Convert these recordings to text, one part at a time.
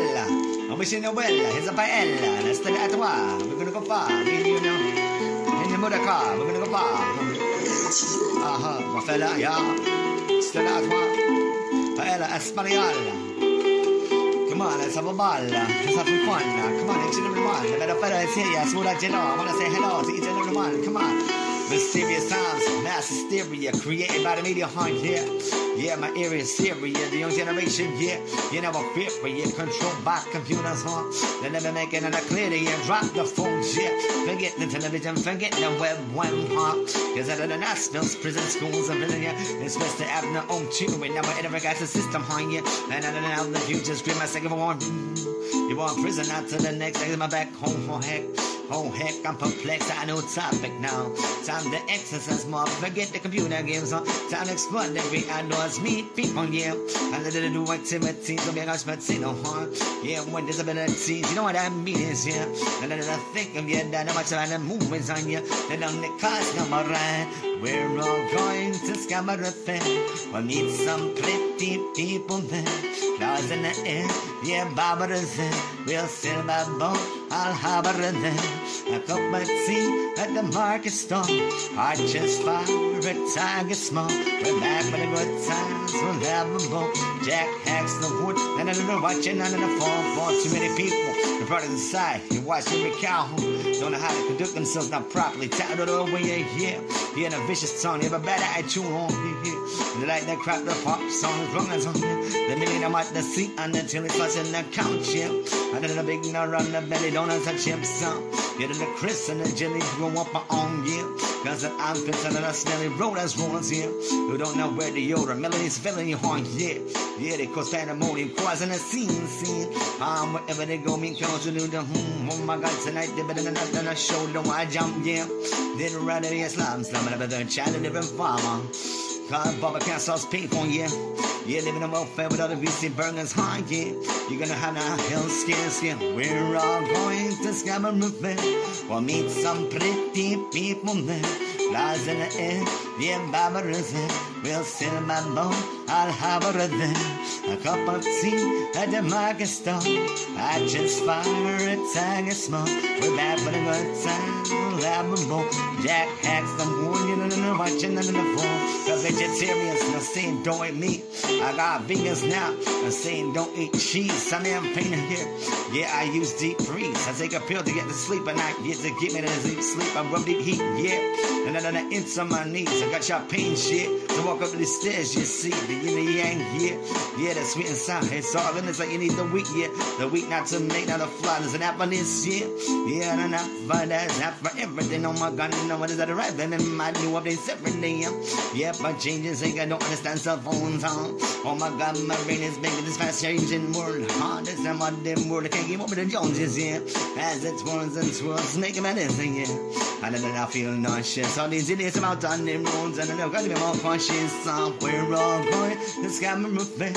I'm wishing you well. A paella. Let's study at. We're gonna go far. Me and you know. In the motor car. We're gonna go far. Uh-huh. My fella, yeah. Study at toi. Paella. Come on, let's have a ball. Let's have some fun. Come on, and every one. A better say yes. What I you know. I wanna say hello to each and every one. Come on. Mysterious times, mass hysteria created by the media, huh? Yeah, yeah, my area is Syria, the young generation, yeah. You never fear for you, controlled by computers, huh? They never make it clear to you, drop the phone, yeah. Forget the television, forget the web, when, huh? Cause out of the hospitals, prison schools, and prison, yeah. It's best to have no own we never ever got the system, huh? Yeah, and out of the future, scream my second one. You want prison out to the next, day, my back home, oh heck. Oh heck, I'm perplexed, I know topic now. Time to exercise more, forget the computer games. Huh? Time to explore the great outdoors, meet people, yeah. And it do activities, don't be a but say no harm. Yeah, when disabilities, you know what that is, yeah. And let it think of you, that much of the movements on you. Then on the cars number right. We're all going to Scarborough Fair. We'll meet some pretty people there. Clouds in the air, yeah, Barbara's. We'll sail by boat I'll harbor there. A cup of tea at the market stall. I just fire a tiger small. For the good times. We'll have a ball. Jack hacks the wood. And a little watching under the fall for too many people. The part of the side, you watch every cow. Don't know how to conduct themselves not properly. Tired of the way you hear. He had a vicious tongue. You have a bad attitude on. And like the crap, the pop song runs on you. The million I'm at the seat and until it's watching the couch, yeah. And then a big nut on the belly donuts and chips. Get in the crisp and the jelly grow up on you. Yeah. Cause I'm pissing on a smelly road as rolling here. Who don't know where the odor melody's filling your heart, yeah. Yeah, they cause pandemonium, causing a scene, scene. Um, wherever they go, me close to do the hmm. Oh my god, tonight they better than that than a don't I jump, yeah. Then in the Islam, slamming up the child, living farmer. God, Baba can't solve people, yeah. Yeah, living on welfare with other VC burgers, huh, yeah. You're gonna have a health scares, yeah. We're all going to Scarborough Fair. We'll meet some pretty people there. Flies in the air, yeah, Barbara's there. We'll sit in my boat, I'll harbor there. A cup of tea at the market stall. I just fire a tiger smoke. We're back for the good time, we'll have a boat. Jack hacks the wood, you know, watching under the phone. Cause vegetarians, no saying don't eat meat. I got vegans now, I'm saying don't eat cheese. I'm painting here. Yeah, I use deep freeze. I take a pill to get to sleep, and I get to get me to deep sleep. I rub deep heat, yeah. And then I inch on my knees. Got pain shit. To walk up the stairs, you see the yin and yang, yeah. Yeah, the sweet and sour. It's all in it's like you need the weak, yeah. The weak not to make, not a fly. There's an on this, yeah. Yeah, and an app for that, app for everything. Oh my god, you know what is that right? Then in my new updates every day, yeah. Yeah, but changes, ain't I don't understand cell phones, huh? Oh my god, my brain is making this fast changing world. Huh? This I them world, I can't keep up with the Joneses, yeah. As it twirls and swirls, making my dancing, yeah. And then I feel nauseous. All these idiots about on them roads, and then I've got be more conscious. Somewhere all going, this Scarborough Fair.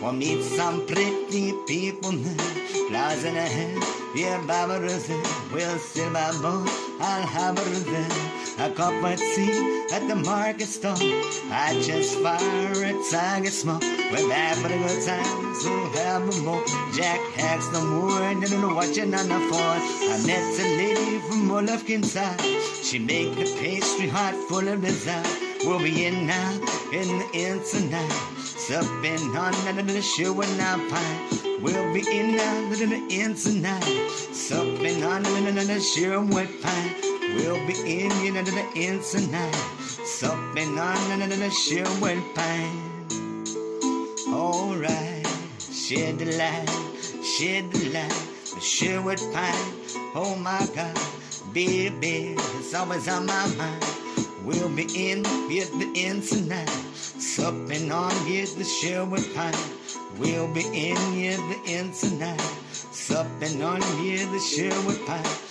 We'll meet some pretty people there. Flies in the head, yeah, Barbara's there. We'll sit by boat, I'll have her there. A cup of tea at the market stall. I just fire it, a tiger smoke. We're back for the good times, we'll have a more. Jack hacks the wood and then watching on the phone. I met a lady from Olafkin side. She make the pastry hot, full of desire. We'll be in now, in the end tonight. Supping on the shoe and our pie. We'll be in now, in the end tonight. Supping on the shoe and pie. We'll be in the end tonight. Supping on the shoe and pine. Alright, shed the light, shed the light. The Sherwood Pine. Oh my God, baby, it's always on my mind. We'll be in at the end tonight. Supping on here the Sherwood Pine. We'll be in at the end tonight. Supping on here the Sherwood Pine.